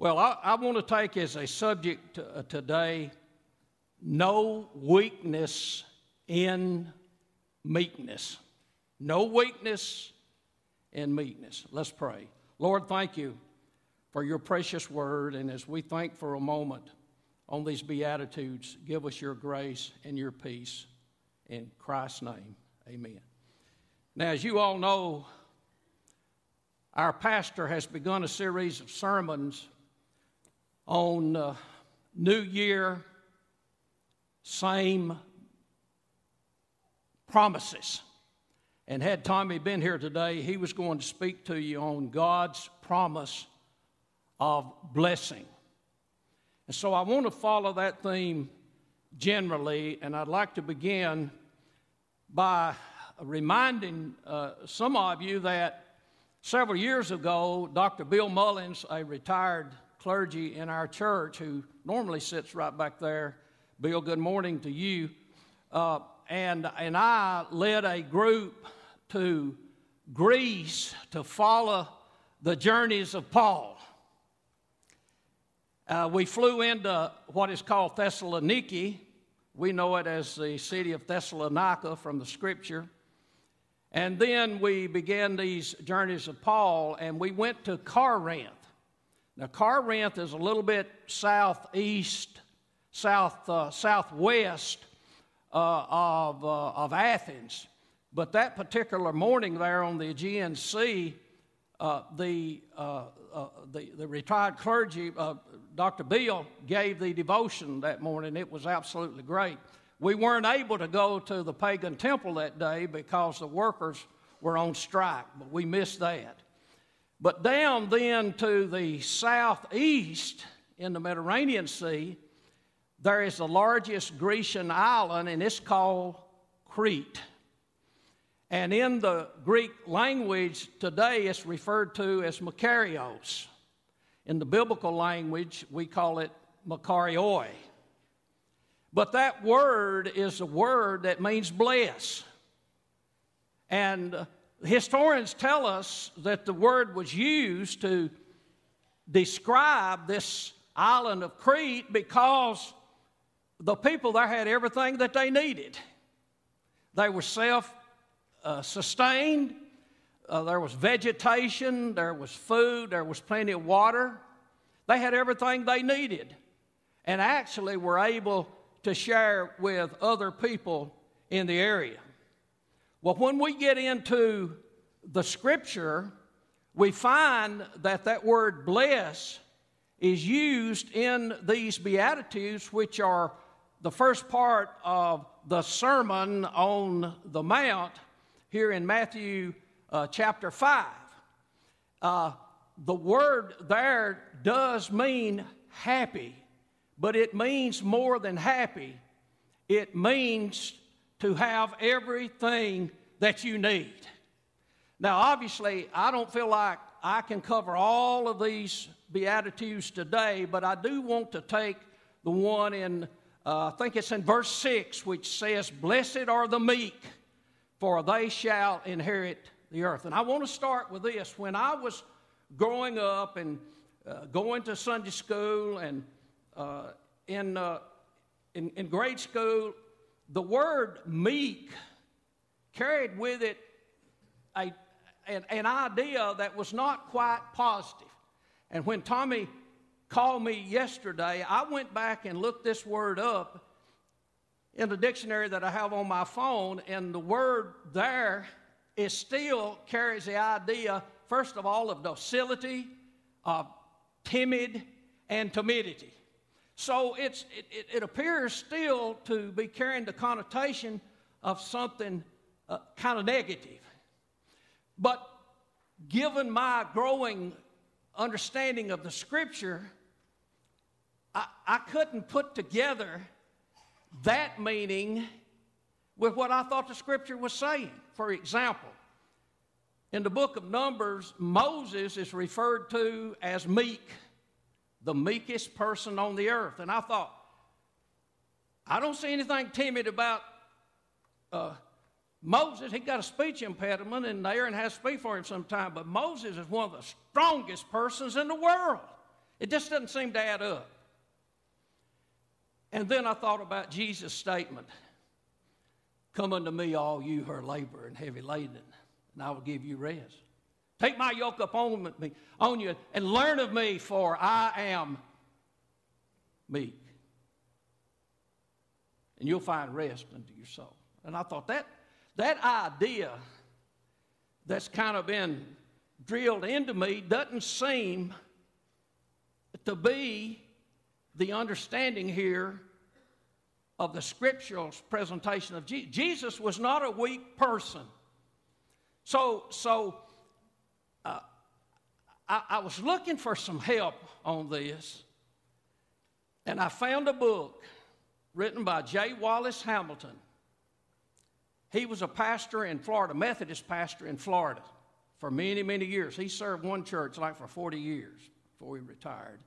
Well, I, I want to take as a subject uh, today no weakness in meekness. No weakness in meekness. Let's pray. Lord, thank you for your precious word. And as we think for a moment on these Beatitudes, give us your grace and your peace. In Christ's name, amen. Now, as you all know, our pastor has begun a series of sermons on uh, New Year, same promises. And had Tommy been here today, he was going to speak to you on God's promise of blessing. And so I want to follow that theme generally, and I'd like to begin by reminding uh, some of you that several years ago, Dr. Bill Mullins, a retired clergy in our church who normally sits right back there, Bill, good morning to you. Uh, and, and I led a group to Greece to follow the journeys of Paul. Uh, we flew into what is called Thessaloniki. We know it as the city of Thessalonica from the scripture. And then we began these journeys of Paul, and we went to Corinth. Now, Corinth is a little bit southeast, south, uh, southwest uh, of, uh, of Athens. But that particular morning there on the Aegean Sea, uh, the, uh, uh, the, the, retired clergy, Dr. Bill, gave the devotion that morning. It was absolutely great. We weren't able to go to the pagan temple that day because the workers were on strike, but we missed that. But down then to the southeast in the Mediterranean Sea, there is the largest Grecian island, and it's called Crete. And in the Greek language today, it's referred to as Makarios. In the biblical language, we call it Makarioi. But that word is a word that means bless. And historians tell us that the word was used to describe this island of Crete because the people there had everything that they needed. They were self uh, sustained, uh, there was vegetation, there was food, there was plenty of water. They had everything they needed and actually were able to share with other people in the area. Well, when we get into the scripture, we find that that word bless is used in these Beatitudes, which are the first part of the Sermon on the Mount here in Matthew uh, chapter 5. Uh, the word there does mean happy but it means more than happy. It means to have everything that you need. Now, obviously, I don't feel like I can cover all of these Beatitudes today, but I do want to take the one in, uh, I think it's in verse 6, which says, Blessed are the meek, for they shall inherit the earth. And I want to start with this. When I was growing up and uh, going to Sunday school and uh, in, uh, in, in grade school, the word meek carried with it a, an, an idea that was not quite positive. And when Tommy called me yesterday, I went back and looked this word up in the dictionary that I have on my phone, and the word there still carries the idea, first of all, of docility, of timid, and timidity. So it's, it, it, appears still to be carrying the connotation of something uh, kind of negative. But given my growing understanding of the scripture, I, I couldn't put together that meaning with what I thought the scripture was saying. For example, in the book of Numbers, Moses is referred to as meek the meekest person on the earth. And I thought, I don't see anything timid about uh, Moses. He got a speech impediment, and Aaron has to speak for him sometime. But Moses is one of the strongest persons in the world. It just doesn't seem to add up. And then I thought about Jesus' statement Come unto me, all you who are labor and heavy laden, and I will give you rest. Take my yoke upon me, on you, and learn of me, for I am meek. And you'll find rest unto your soul. And I thought that that idea that's kind of been drilled into me doesn't seem to be the understanding here of the scriptural presentation of Jesus. Jesus was not a weak person. So, so uh, I, I was looking for some help on this, and I found a book written by J. Wallace Hamilton. He was a pastor in Florida, Methodist pastor in Florida for many, many years. He served one church like for 40 years before he retired.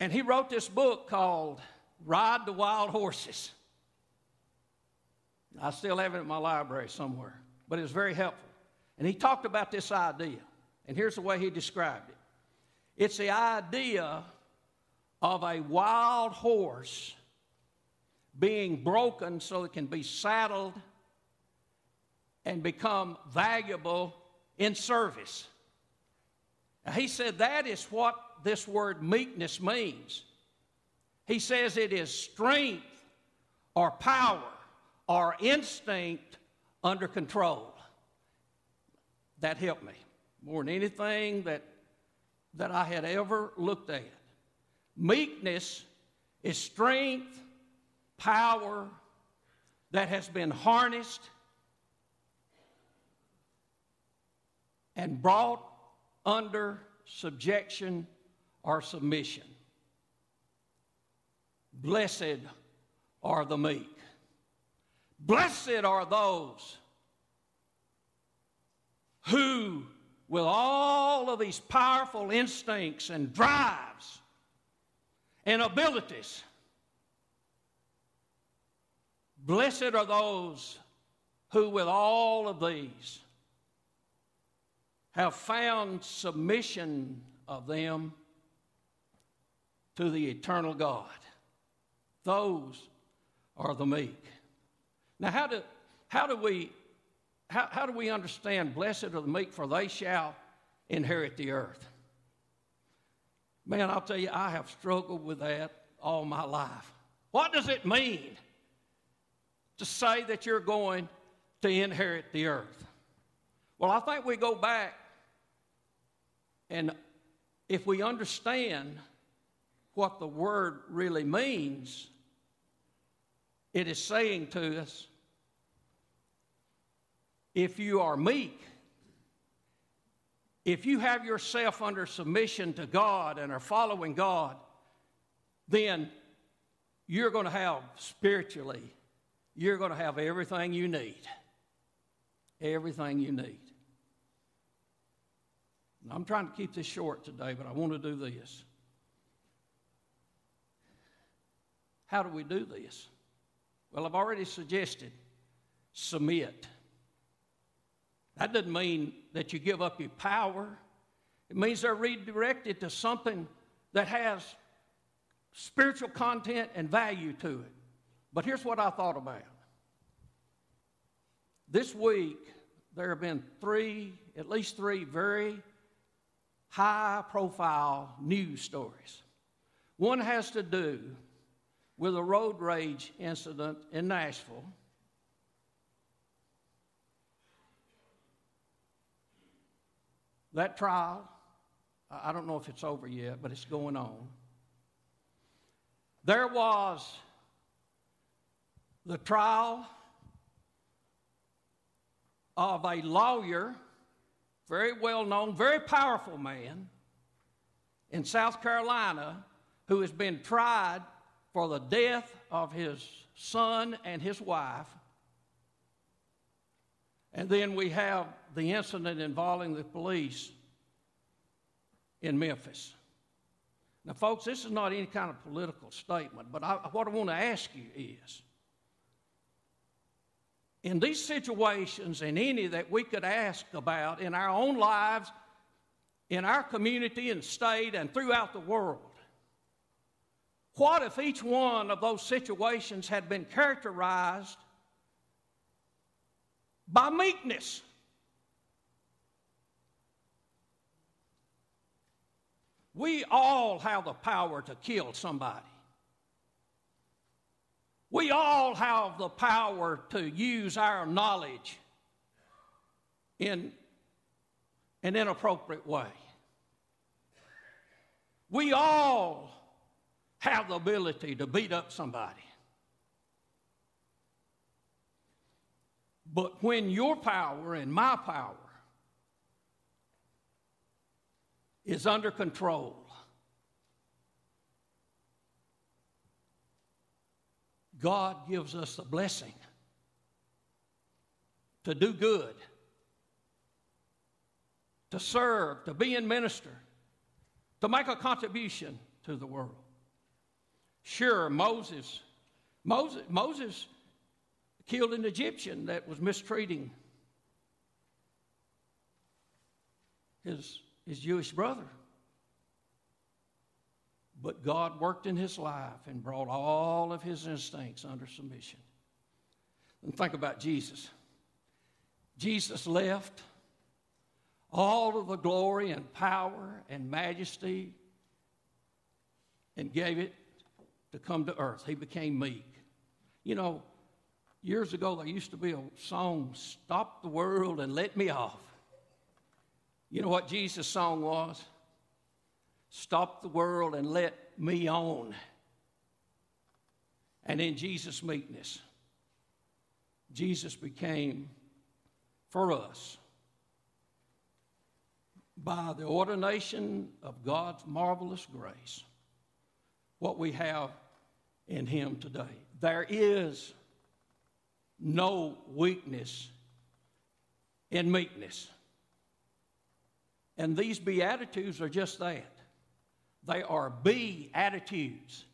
And he wrote this book called Ride the Wild Horses. I still have it in my library somewhere, but it was very helpful. And he talked about this idea. And here's the way he described it it's the idea of a wild horse being broken so it can be saddled and become valuable in service. Now, he said that is what this word meekness means. He says it is strength or power or instinct under control. That helped me more than anything that, that I had ever looked at. Meekness is strength, power that has been harnessed and brought under subjection or submission. Blessed are the meek. Blessed are those who, with all of these powerful instincts and drives and abilities, blessed are those who, with all of these, have found submission of them to the eternal God. Those are the meek. Now, how do, how do we how, how do we understand blessed are the meek, for they shall inherit the earth? Man, I'll tell you, I have struggled with that all my life. What does it mean to say that you're going to inherit the earth? Well, I think we go back and if we understand what the word really means, it is saying to us if you are meek, if you have yourself under submission to God and are following God, then you're going to have spiritually, you're going to have everything you need. Everything you need. I'm trying to keep this short today, but I want to do this. How do we do this? Well, I've already suggested submit. That doesn't mean that you give up your power. It means they're redirected to something that has spiritual content and value to it. But here's what I thought about. This week, there have been three, at least three, very high profile news stories. One has to do with a road rage incident in Nashville. That trial, I don't know if it's over yet, but it's going on. There was the trial of a lawyer very well known, very powerful man in South Carolina who has been tried for the death of his son and his wife. And then we have the incident involving the police in Memphis. Now, folks, this is not any kind of political statement, but I, what I want to ask you is in these situations and any that we could ask about in our own lives in our community and state and throughout the world. What if each one of those situations had been characterized by meekness? We all have the power to kill somebody. We all have the power to use our knowledge in an inappropriate way. We all have the ability to beat up somebody. But when your power and my power is under control, God gives us the blessing to do good to serve, to be in minister, to make a contribution to the world. Sure, Moses, Moses, Moses killed an Egyptian that was mistreating his, his Jewish brother. But God worked in his life and brought all of his instincts under submission. And think about Jesus. Jesus left all of the glory and power and majesty and gave it to come to earth. He became meek. You know, years ago there used to be a song, Stop the World and Let Me Off. You know what Jesus' song was? Stop the world and let me on. And in Jesus' meekness, Jesus became for us by the ordination of God's marvelous grace, what we have in Him today. There is no weakness in meekness. And these Beatitudes are just that. They are be attitudes.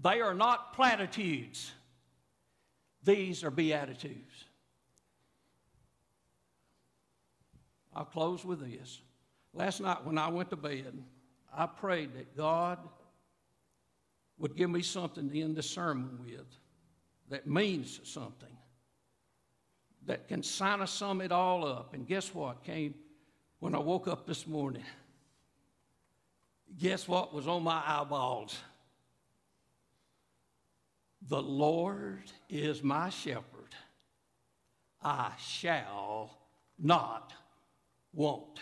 They are not platitudes. These are Beatitudes. I'll close with this. Last night when I went to bed, I prayed that God would give me something to end the sermon with that means something, that can sign us sum it all up. And guess what came when I woke up this morning? Guess what was on my eyeballs? The Lord is my shepherd. I shall not want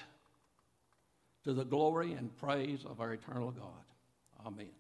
to the glory and praise of our eternal God. Amen.